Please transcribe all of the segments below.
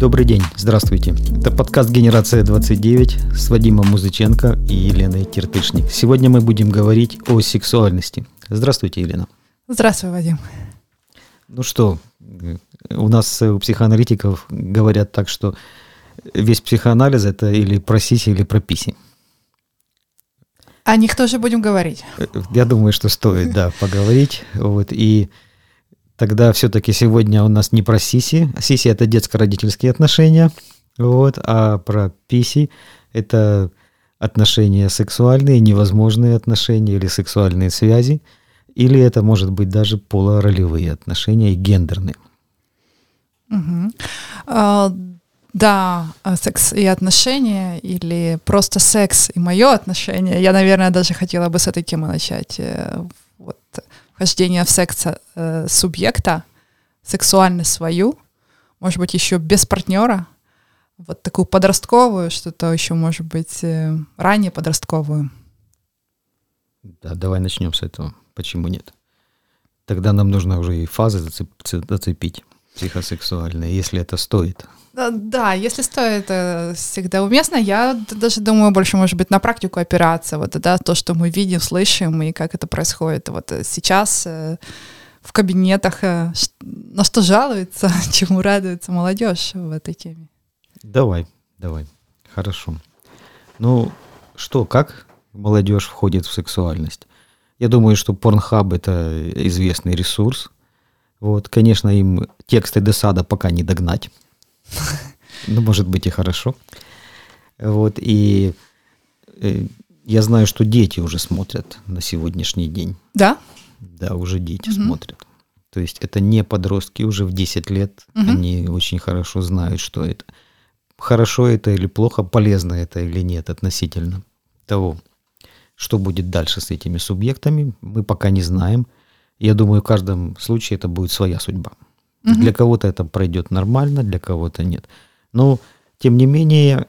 Добрый день, здравствуйте. Это подкаст «Генерация 29» с Вадимом Музыченко и Еленой Киртышник. Сегодня мы будем говорить о сексуальности. Здравствуйте, Елена. Здравствуй, Вадим. Ну что, у нас у психоаналитиков говорят так, что весь психоанализ это или про сиси, или про писи. О них тоже будем говорить. Я думаю, что стоит, да, поговорить. Вот, и Тогда все-таки сегодня у нас не про сиси. Сиси это детско-родительские отношения. Вот, а про писи это отношения сексуальные, невозможные отношения или сексуальные связи. Или это может быть даже полуролевые отношения и гендерные. Угу. Да, секс и отношения, или просто секс и мое отношение. Я, наверное, даже хотела бы с этой темы начать. Э, вот вхождение в секс э, субъекта, сексуально свою, может быть, еще без партнера, вот такую подростковую, что-то еще, может быть, э, ранее подростковую. Да, давай начнем с этого. Почему нет? Тогда нам нужно уже и фазы зацепить психосексуальные, если это стоит. Да, если стоит, это всегда уместно. Я даже думаю, больше, может быть, на практику опираться. Вот, да, то, что мы видим, слышим и как это происходит. Вот э, сейчас э, в кабинетах э, на что жалуется, чему радуется молодежь в этой теме. Давай, давай. Хорошо. Ну, что, как молодежь входит в сексуальность? Я думаю, что Pornhub — это известный ресурс. Вот, конечно, им тексты Десада пока не догнать. Ну, может быть, и хорошо. Вот, и э, я знаю, что дети уже смотрят на сегодняшний день. Да? Да, уже дети угу. смотрят. То есть это не подростки уже в 10 лет, угу. они очень хорошо знают, что это. Хорошо это или плохо, полезно это или нет относительно того, что будет дальше с этими субъектами, мы пока не знаем. Я думаю, в каждом случае это будет своя судьба. Угу. Для кого-то это пройдет нормально, для кого-то нет. Но, тем не менее,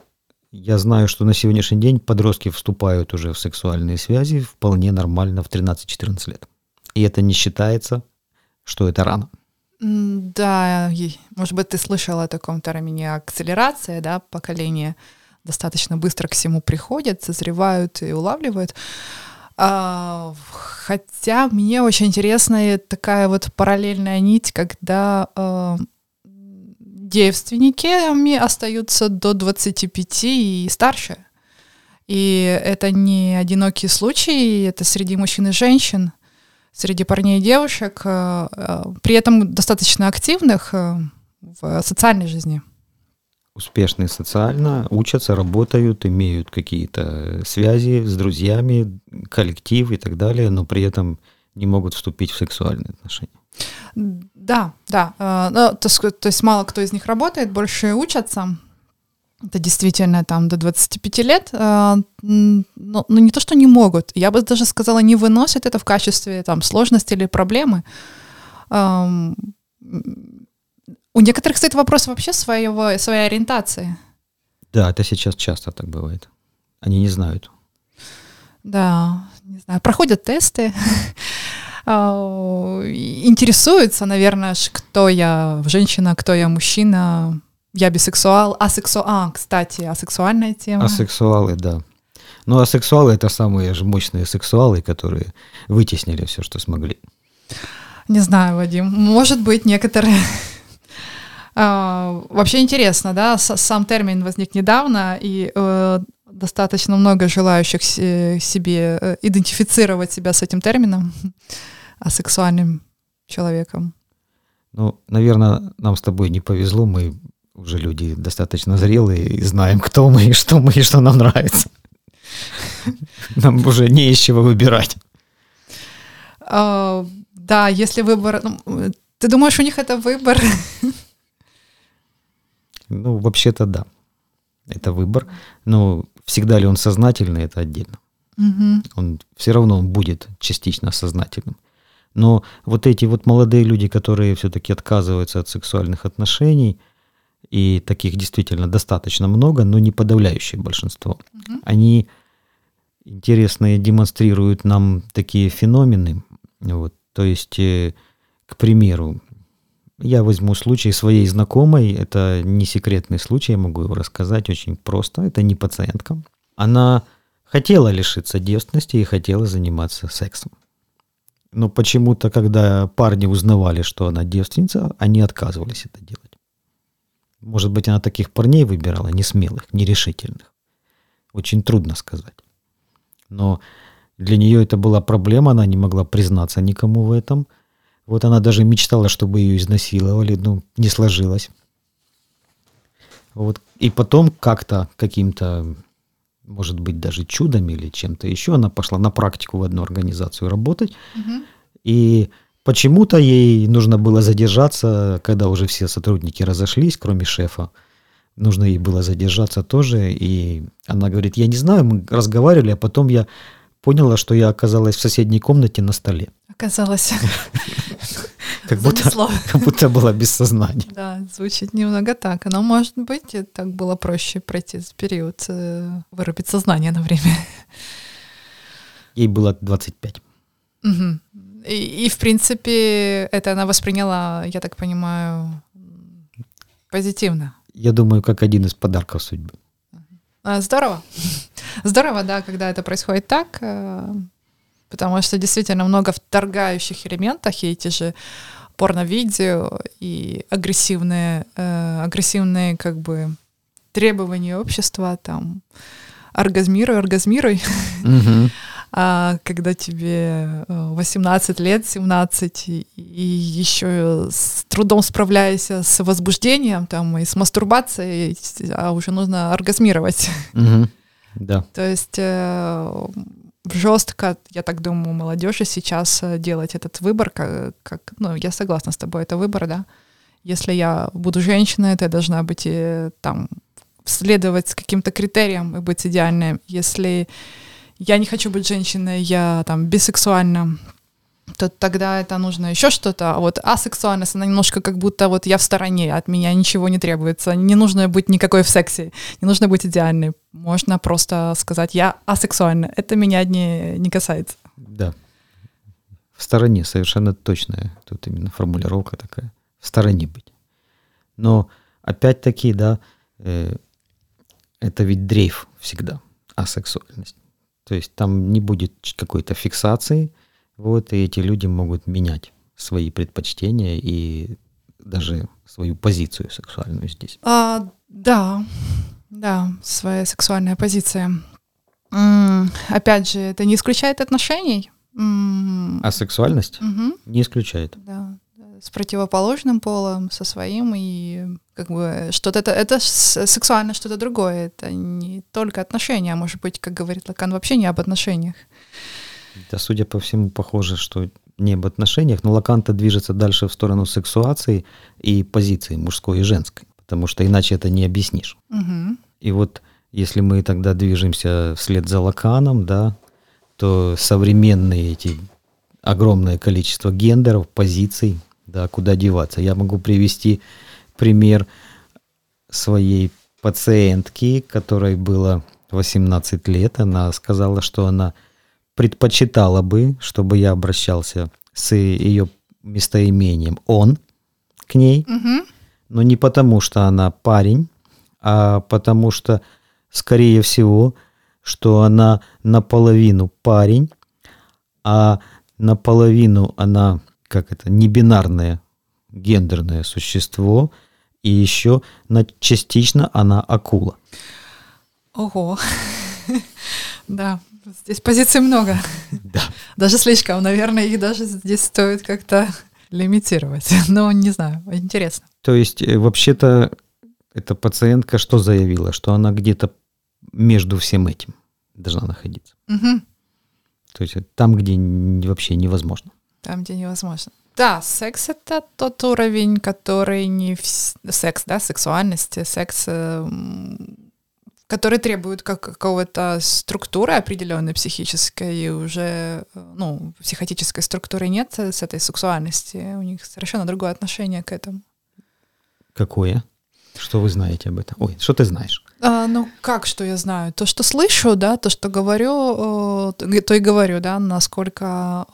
я знаю, что на сегодняшний день подростки вступают уже в сексуальные связи вполне нормально в 13-14 лет. И это не считается, что это рано. Да, может быть, ты слышала о таком термине акселерация, да, поколение достаточно быстро к всему приходят, созревают и улавливают. А, хотя мне очень интересная такая вот параллельная нить, когда э, девственники остаются до 25 и старше. И это не одинокий случай, это среди мужчин и женщин, среди парней и девушек, э, при этом достаточно активных в социальной жизни успешны социально, учатся, работают, имеют какие-то связи с друзьями, коллектив и так далее, но при этом не могут вступить в сексуальные отношения. Да, да. Э, ну, то, то есть мало кто из них работает, больше учатся. Это действительно там до 25 лет. Э, но, но не то, что не могут. Я бы даже сказала, не выносят это в качестве там сложности или проблемы эм, у некоторых, кстати, вопрос вообще своего, своей ориентации. Да, это сейчас часто так бывает. Они не знают. Да, не знаю. Проходят тесты, а, интересуются, наверное, кто я женщина, кто я мужчина, я бисексуал, асексуал, а, кстати, асексуальная тема. Асексуалы, да. Ну, асексуалы — это самые же мощные сексуалы, которые вытеснили все, что смогли. Не знаю, Вадим, может быть, некоторые вообще интересно, да, сам термин возник недавно, и э, достаточно много желающих себе э, идентифицировать себя с этим термином, асексуальным человеком. Ну, наверное, нам с тобой не повезло, мы уже люди достаточно зрелые и знаем, кто мы и что мы и что нам нравится. Нам уже не из чего выбирать. А, да, если выбор... Ну, ты думаешь, у них это выбор? Ну, вообще-то да. Это выбор. Но всегда ли он сознательный, это отдельно. Угу. Он все равно он будет частично сознательным. Но вот эти вот молодые люди, которые все-таки отказываются от сексуальных отношений, и таких действительно достаточно много, но не подавляющее большинство, угу. они интересные демонстрируют нам такие феномены. Вот, то есть, э, к примеру, я возьму случай своей знакомой, это не секретный случай, я могу его рассказать очень просто, это не пациентка. Она хотела лишиться девственности и хотела заниматься сексом. Но почему-то, когда парни узнавали, что она девственница, они отказывались это делать. Может быть, она таких парней выбирала, не смелых, нерешительных. Очень трудно сказать. Но для нее это была проблема, она не могла признаться никому в этом. Вот она даже мечтала, чтобы ее изнасиловали, но не сложилось. Вот. И потом как-то каким-то, может быть, даже чудом или чем-то еще, она пошла на практику в одну организацию работать. Угу. И почему-то ей нужно было задержаться, когда уже все сотрудники разошлись, кроме шефа. Нужно ей было задержаться тоже. И она говорит, я не знаю, мы разговаривали, а потом я поняла, что я оказалась в соседней комнате на столе. Оказалось. Как будто, как будто была без сознания. Да, звучит немного так. Но, может быть, так было проще пройти период, э, вырубить сознание на время. Ей было 25. Угу. И, и, в принципе, это она восприняла, я так понимаю, позитивно. Я думаю, как один из подарков судьбы. А, здорово. Здорово, да, когда это происходит так, э, потому что действительно много вторгающих элементов, и эти же порно-видео и агрессивные, э, агрессивные как бы требования общества, там, оргазмируй, оргазмируй. А когда тебе 18 э, лет, 17, и, и еще с трудом справляешься с возбуждением там, и с мастурбацией, а уже нужно оргазмировать. Да. То есть э, жестко, я так думаю, молодежи сейчас э, делать этот выбор, как, как, ну, я согласна с тобой, это выбор, да. Если я буду женщиной, то я должна быть и, там следовать каким-то критериям и быть идеальной. Если я не хочу быть женщиной, я там бисексуальна, то тогда это нужно еще что-то. А вот асексуальность, она немножко как будто вот я в стороне, от меня ничего не требуется. Не нужно быть никакой в сексе, не нужно быть идеальной. Можно просто сказать, я асексуальна. Это меня не, не касается. Да. В стороне, совершенно точная. Тут именно формулировка такая. В стороне быть. Но опять-таки, да, э, это ведь дрейф всегда, асексуальность. То есть там не будет какой-то фиксации, вот, и эти люди могут менять свои предпочтения и даже свою позицию сексуальную здесь. А, да, да, своя сексуальная позиция. М-м, опять же, это не исключает отношений. М-м. А сексуальность угу. не исключает. Да, с противоположным полом, со своим, и как бы что-то это, это сексуально что-то другое, это не только отношения, а может быть, как говорит Лакан, вообще не об отношениях. Да, судя по всему, похоже, что не об отношениях, но Лакан-то движется дальше в сторону сексуации и позиции мужской и женской, потому что иначе это не объяснишь. Угу. И вот если мы тогда движемся вслед за Лаканом, да, то современные эти огромное количество гендеров, позиций, да, куда деваться. Я могу привести пример своей пациентки, которой было 18 лет. Она сказала, что она предпочитала бы, чтобы я обращался с ее местоимением «он» к ней, угу. но не потому, что она парень, а потому что, скорее всего, что она наполовину парень, а наполовину она, как это, небинарное гендерное существо, и еще на, частично она акула. Ого, да, Здесь позиций много. Да. Даже слишком, наверное, их даже здесь стоит как-то лимитировать. Но не знаю, интересно. То есть, э, вообще-то, эта пациентка что заявила? Что она где-то между всем этим должна находиться. Угу. То есть там, где вообще невозможно. Там, где невозможно. Да, секс это тот уровень, который не в... секс, да, сексуальности, секс эм, которые требуют как какого-то структуры определенной психической, и уже, ну, психотической структуры нет с этой сексуальности, у них совершенно другое отношение к этому. Какое? Что вы знаете об этом? Ой, что ты знаешь? А, ну, как что я знаю? То, что слышу, да, то, что говорю, то и говорю, да, насколько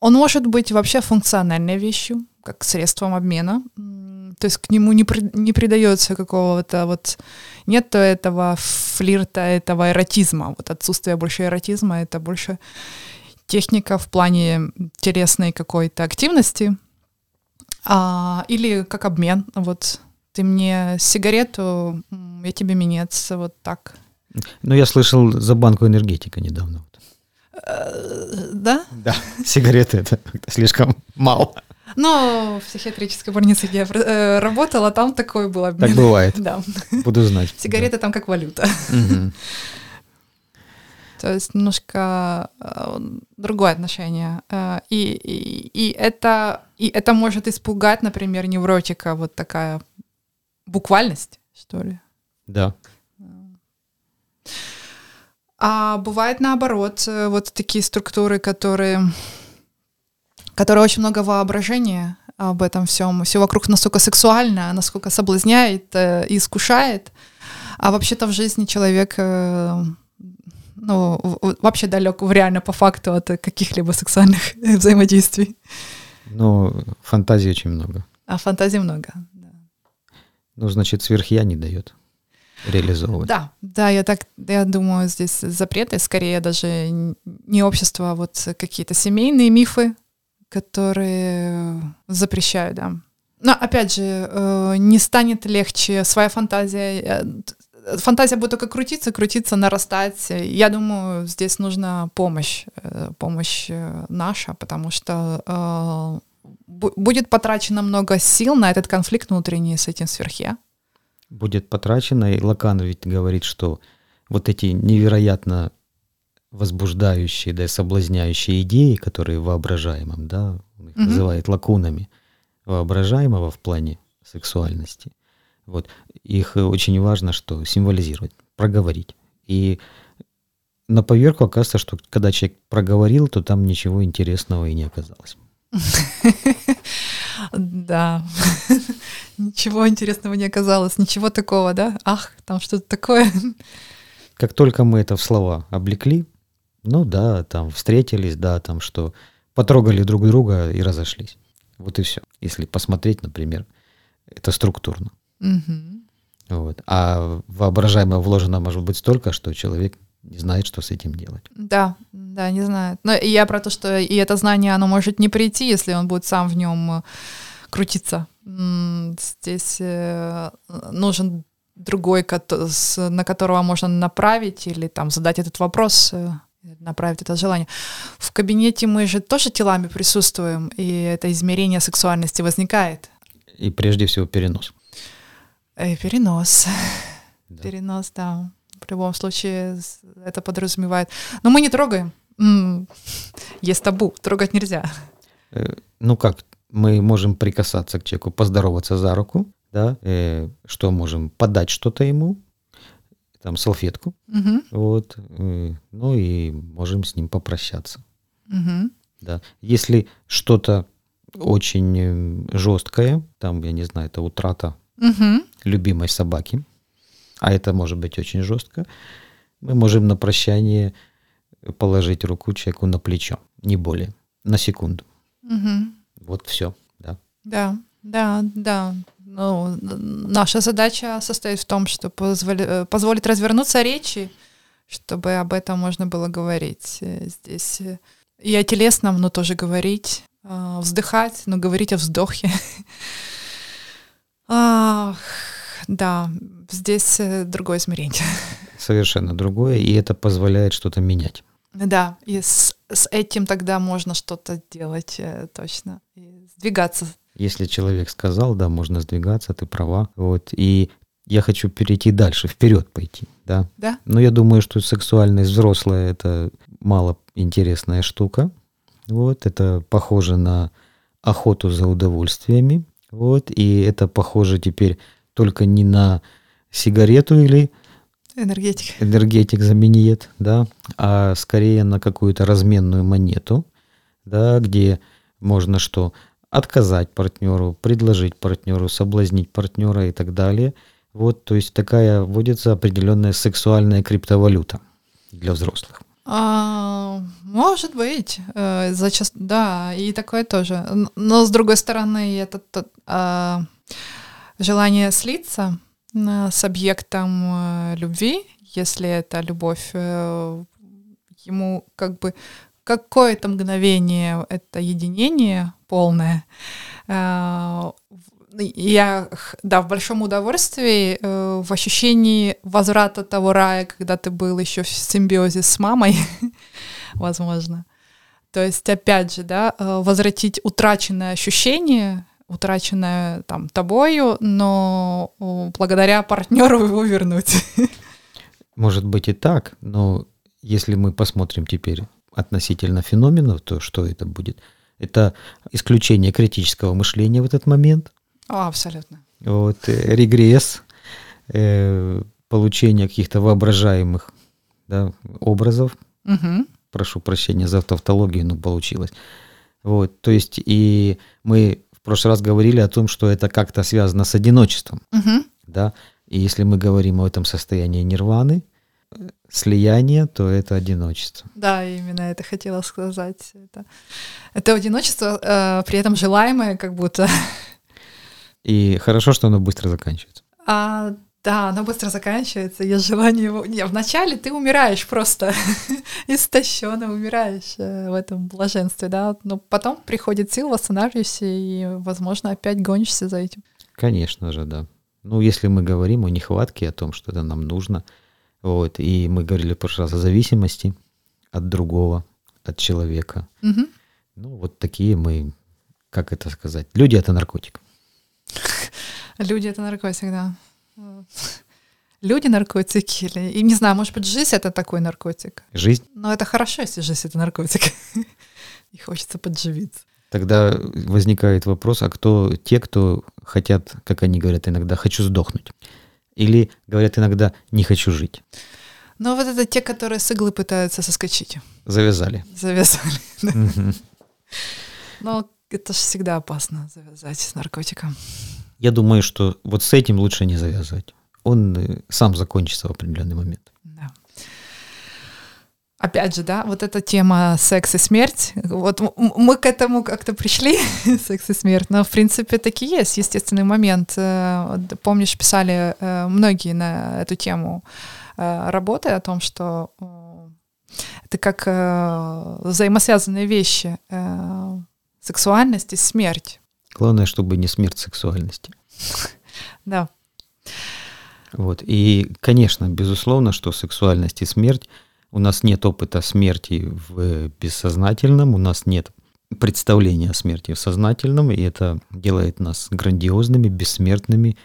он может быть вообще функциональной вещью, как средством обмена. То есть к нему не, при, не придается какого-то вот... Нет этого флирта, этого эротизма. Вот отсутствие больше эротизма — это больше техника в плане телесной какой-то активности. А, или как обмен. Вот ты мне сигарету, я тебе минец, вот так. Ну, я слышал за банку энергетика недавно. Э, да? Да, сигареты это слишком мало. Но в психиатрической больнице, где я э, работала, там такое было. Так бывает. Да. Буду знать. Сигареты да. там как валюта. Угу. То есть немножко э, другое отношение. Э, и, и, и, это, и это может испугать, например, невротика, вот такая буквальность, что ли. Да. А бывает наоборот, э, вот такие структуры, которые, которые очень много воображения об этом всем. Все вокруг настолько сексуально, насколько соблазняет э, и искушает. А вообще-то в жизни человек э, ну, вообще далек реально по факту от каких-либо сексуальных взаимодействий. Ну, фантазии очень много. А фантазий много, да. Ну, значит, сверхя не дает реализовывать. Да, да, я так, я думаю, здесь запреты, скорее даже не общество, а вот какие-то семейные мифы, которые запрещают, да. Но опять же, э, не станет легче своя фантазия. Э, фантазия будет только крутиться, крутиться, нарастать. Я думаю, здесь нужна помощь, э, помощь наша, потому что будет потрачено много сил на этот конфликт внутренний с этим сверхя будет потрачено. И Лакан ведь говорит, что вот эти невероятно возбуждающие, да, соблазняющие идеи, которые воображаемым, да, он их mm называет лакунами воображаемого в плане сексуальности, вот, их очень важно, что символизировать, проговорить. И на поверку оказывается, что когда человек проговорил, то там ничего интересного и не оказалось. Да. Ничего интересного не оказалось, ничего такого, да? Ах, там что-то такое. Как только мы это в слова облекли, ну да, там встретились, да, там что, потрогали друг друга и разошлись. Вот и все. Если посмотреть, например, это структурно. Угу. Вот. А воображаемо вложено может быть столько, что человек не знает, что с этим делать. Да, да, не знает. Но я про то, что и это знание, оно может не прийти, если он будет сам в нем э, крутиться. Здесь э, нужен другой, на которого можно направить или там задать этот вопрос, э, направить это желание. В кабинете мы же тоже телами присутствуем, и это измерение сексуальности возникает. И прежде всего перенос. И перенос. Да. Перенос, да в любом случае это подразумевает. Но мы не трогаем. Есть табу, трогать нельзя. Э, ну как, мы можем прикасаться к человеку, поздороваться за руку, да, э, что можем подать что-то ему, там салфетку, угу. вот, э, ну и можем с ним попрощаться, угу. да. Если что-то очень жесткое, там, я не знаю, это утрата угу. любимой собаки, а это может быть очень жестко, мы можем на прощание положить руку человеку на плечо, не более, на секунду. Угу. Вот все, да. Да, да, да. Ну, наша задача состоит в том, что позволи, э, позволить развернуться речи, чтобы об этом можно было говорить э, здесь. Э, и о телесном, но тоже говорить, вздыхать, но говорить о вздохе. Ах, да, здесь другое измерение. Совершенно другое, и это позволяет что-то менять. Да, и с, с этим тогда можно что-то делать точно, и сдвигаться. Если человек сказал, да, можно сдвигаться, ты права. Вот, и я хочу перейти дальше, вперед пойти, да. Да. Но я думаю, что сексуальность взрослая — это мало интересная штука. Вот, это похоже на охоту за удовольствиями. Вот, и это похоже теперь только не на сигарету или энергетик, энергетик заменит, да, а скорее на какую-то разменную монету, да, где можно что отказать партнеру, предложить партнеру, соблазнить партнера и так далее. Вот, то есть такая вводится определенная сексуальная криптовалюта для взрослых. А, может быть, э, зачаст... да, и такое тоже. Но с другой стороны, это а, желание слиться а, с объектом а, любви, если это любовь, а, ему как бы какое-то мгновение это единение полное. А, я, да, в большом удовольствии, э, в ощущении возврата того рая, когда ты был еще в симбиозе с мамой, возможно. То есть, опять же, да, э, возвратить утраченное ощущение, утраченное там тобою, но благодаря партнеру его вернуть. Может быть и так, но если мы посмотрим теперь относительно феноменов, то что это будет? Это исключение критического мышления в этот момент, о, абсолютно. Вот, э, регресс, э, получение каких-то воображаемых да, образов. Угу. Прошу прощения за тавтологию, но получилось. Вот, то есть и мы в прошлый раз говорили о том, что это как-то связано с одиночеством. Угу. Да? И если мы говорим о этом состоянии нирваны, слияние, то это одиночество. Да, именно это хотела сказать. Это, это одиночество, э, при этом желаемое, как будто и хорошо, что оно быстро заканчивается. А, да, оно быстро заканчивается. Есть желание его... Не, вначале ты умираешь просто. Истощенно умираешь э, в этом блаженстве, да. Но потом приходит сил, восстанавливаешься и, возможно, опять гонишься за этим. Конечно же, да. Ну, если мы говорим о нехватке, о том, что это нам нужно, вот, и мы говорили в прошлый раз о зависимости от другого, от человека. Угу. Ну, вот такие мы, как это сказать, люди — это наркотик. Люди — это наркотик, да. Люди наркотики или... И не знаю, может быть, жизнь — это такой наркотик. Жизнь? Но это хорошо, если жизнь — это наркотик. И хочется подживиться. Тогда возникает вопрос, а кто те, кто хотят, как они говорят иногда, «хочу сдохнуть»? Или говорят иногда «не хочу жить»? Ну вот это те, которые с иглы пытаются соскочить. Завязали. Завязали, Но это же всегда опасно завязать с наркотиком. Я думаю, что вот с этим лучше не завязывать. Он э, сам закончится в определенный момент. Да. Опять же, да, вот эта тема секс и смерть, вот мы к этому как-то пришли, секс и смерть, но в принципе таки есть естественный момент. Э, помнишь, писали э, многие на эту тему работы о том, что это как взаимосвязанные вещи сексуальность и смерть. Главное, чтобы не смерть сексуальности. Да. Вот. И, конечно, безусловно, что сексуальность и смерть, у нас нет опыта смерти в бессознательном, у нас нет представления о смерти в сознательном, и это делает нас грандиозными, бессмертными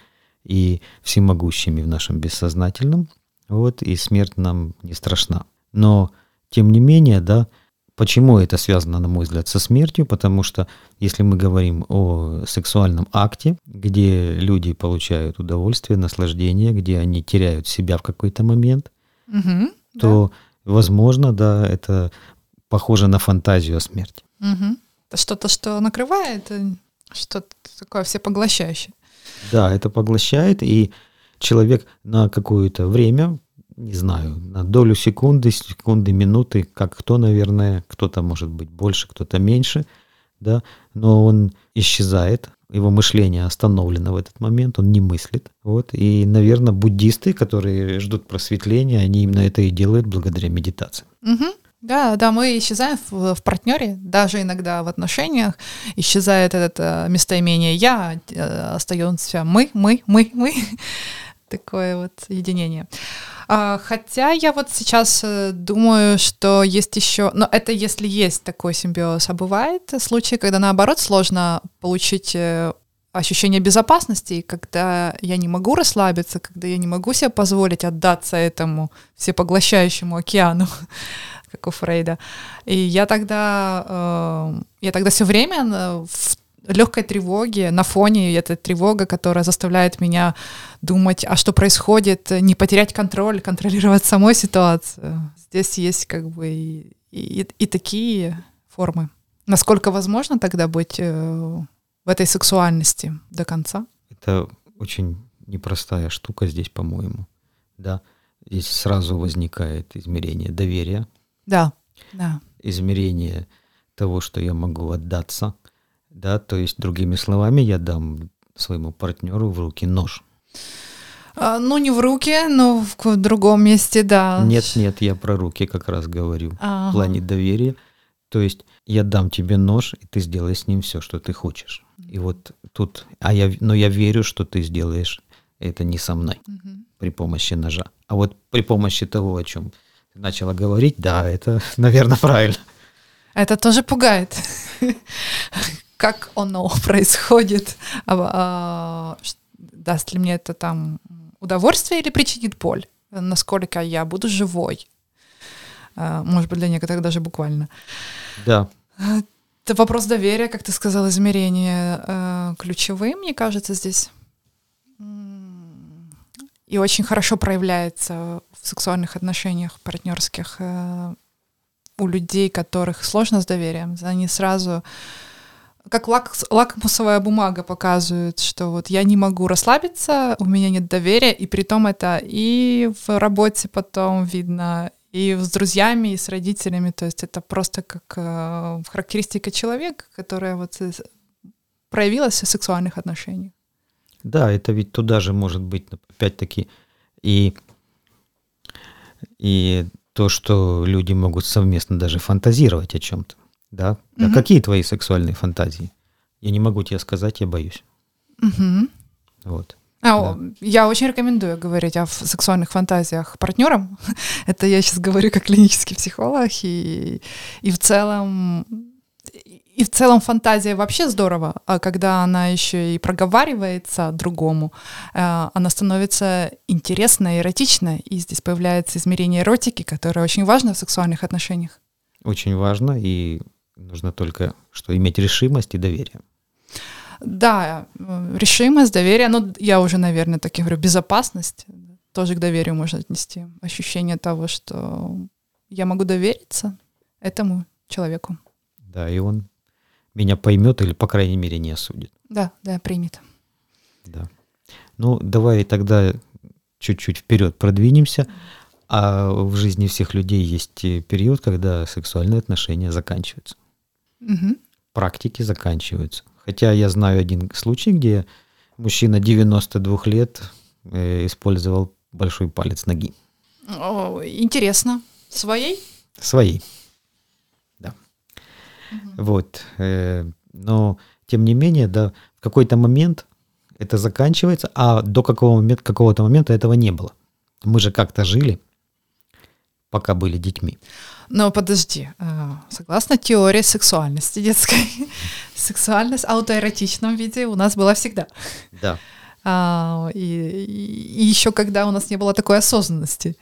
и всемогущими в нашем бессознательном. Вот, и смерть нам не страшна. Но, тем не менее, да, Почему это связано, на мой взгляд, со смертью? Потому что если мы говорим о сексуальном акте, где люди получают удовольствие, наслаждение, где они теряют себя в какой-то момент, угу, то, да. Возможно, да, это похоже на фантазию о смерти. Угу. Это что-то, что накрывает, э, что-то такое всепоглощающее. Да, это поглощает, и человек на какое-то время не знаю, на долю секунды, секунды, минуты, как кто, наверное, кто-то может быть больше, кто-то меньше, да, но он исчезает, его мышление остановлено в этот момент, он не мыслит. Вот. И, наверное, буддисты, которые ждут просветления, они именно это и делают благодаря медитации. Угу. Да, да, мы исчезаем в, в партнере, даже иногда в отношениях исчезает это местоимение я, э, остается мы, мы, мы, мы такое вот единение. А, хотя я вот сейчас э, думаю, что есть еще, но это если есть такой симбиоз, а бывает случаи, когда наоборот сложно получить э, ощущение безопасности, когда я не могу расслабиться, когда я не могу себе позволить отдаться этому всепоглощающему океану, как у Фрейда. И я тогда, э, я тогда все время в легкой тревоги на фоне этой тревога, которая заставляет меня думать, а что происходит, не потерять контроль, контролировать самой ситуацию. Здесь есть как бы и, и, и такие формы. Насколько возможно тогда быть э, в этой сексуальности до конца? Это очень непростая штука здесь, по-моему. Да, здесь сразу возникает измерение доверия. Да, да. Измерение того, что я могу отдаться. Да, то есть, другими словами, я дам своему партнеру в руки нож. А, ну, не в руки, но в другом месте, да. Нет, нет, я про руки как раз говорю. Ага. В плане доверия. То есть я дам тебе нож, и ты сделаешь с ним все, что ты хочешь. И вот тут, а я, но я верю, что ты сделаешь это не со мной угу. при помощи ножа. А вот при помощи того, о чем ты начала говорить, да, это, наверное, правильно. Это тоже пугает. Как оно происходит? А, а, даст ли мне это там удовольствие или причинит боль? Насколько я буду живой? А, может быть, для некоторых даже буквально. Да. Это вопрос доверия, как ты сказал, измерения ключевые, мне кажется, здесь. И очень хорошо проявляется в сексуальных отношениях партнерских э, у людей, которых сложно с доверием. Они сразу как лак, лакмусовая бумага показывает, что вот я не могу расслабиться, у меня нет доверия, и при том это и в работе потом видно, и с друзьями, и с родителями, то есть это просто как э, характеристика человека, которая вот проявилась в сексуальных отношениях. Да, это ведь туда же может быть, опять-таки, и, и то, что люди могут совместно даже фантазировать о чем-то. Да? Угу. А какие твои сексуальные фантазии? Я не могу тебе сказать, я боюсь. Угу. Вот. А, да. Я очень рекомендую говорить о сексуальных фантазиях партнерам. Это я сейчас говорю как клинический психолог, и, и в целом и в целом фантазия вообще здорово, а когда она еще и проговаривается другому, э, она становится интересной, эротичной, и здесь появляется измерение эротики, которое очень важно в сексуальных отношениях. Очень важно, и нужно только что иметь решимость и доверие. Да, э, решимость, доверие, ну я уже, наверное, так и говорю, безопасность тоже к доверию можно отнести. Ощущение того, что я могу довериться этому человеку. Да, и он меня поймет или, по крайней мере, не осудит. Да, да, примет. Да. Ну, давай тогда чуть-чуть вперед продвинемся. А в жизни всех людей есть период, когда сексуальные отношения заканчиваются. Угу. Практики заканчиваются. Хотя я знаю один случай, где мужчина 92 лет э, использовал большой палец ноги. О, интересно. Своей? Своей. Вот. Э, но, тем не менее, да, в какой-то момент это заканчивается, а до какого момента, какого-то момента этого не было. Мы же как-то жили, пока были детьми. Но подожди, э, согласно теории сексуальности детской, сексуальность в аутоэротичном виде у нас была всегда. Да. А, и, и еще когда у нас не было такой осознанности.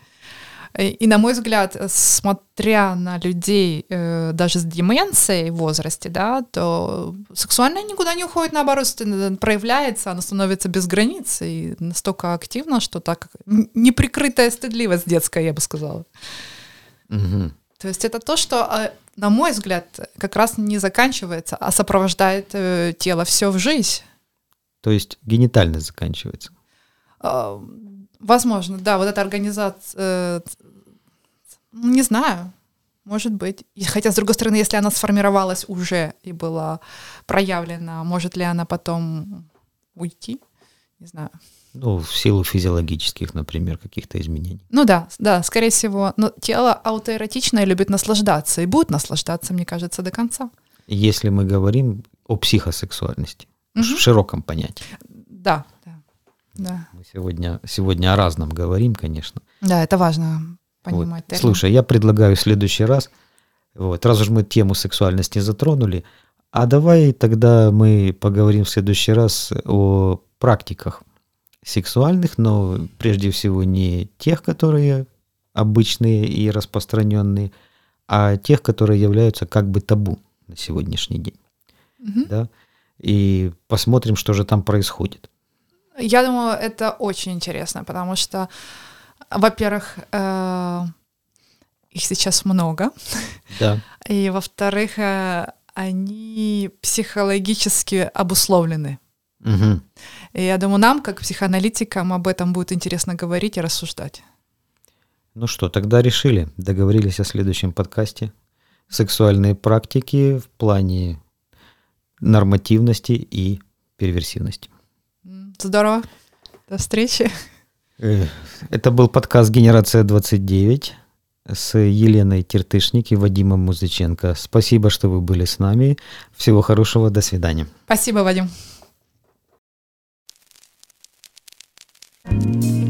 И, на мой взгляд, смотря на людей э, даже с деменцией в возрасте, да, то сексуальное никуда не уходит, наоборот, проявляется, оно становится без границ и настолько активно, что так неприкрытая стыдливость детская, я бы сказала. Угу. То есть это то, что, а, на мой взгляд, как раз не заканчивается, а сопровождает э, тело все в жизнь. То есть генитальность заканчивается. Возможно, да, вот эта организация, э, не знаю, может быть. Хотя, с другой стороны, если она сформировалась уже и была проявлена, может ли она потом уйти? Не знаю. Ну, в силу физиологических, например, каких-то изменений. Ну да, да, скорее всего. Но тело аутоэротичное любит наслаждаться и будет наслаждаться, мне кажется, до конца. Если мы говорим о психосексуальности угу. в широком понятии. Да, да. Да. Мы сегодня, сегодня о разном говорим, конечно. Да, это важно понимать. Вот. Слушай, я предлагаю в следующий раз, вот, раз уж мы тему сексуальности затронули, а давай тогда мы поговорим в следующий раз о практиках сексуальных, но прежде всего не тех, которые обычные и распространенные, а тех, которые являются как бы табу на сегодняшний день. Угу. Да? И посмотрим, что же там происходит. Я думаю, это очень интересно, потому что, во-первых, э, их сейчас много. Да. И, во-вторых, э, они психологически обусловлены. Угу. И я думаю, нам, как психоаналитикам, об этом будет интересно говорить и рассуждать. Ну что, тогда решили, договорились о следующем подкасте. Сексуальные практики в плане нормативности и перверсивности. Здорово. До встречи. Э, это был подкаст «Генерация-29» с Еленой Тертышник и Вадимом Музыченко. Спасибо, что вы были с нами. Всего хорошего, до свидания. Спасибо, Вадим. thank you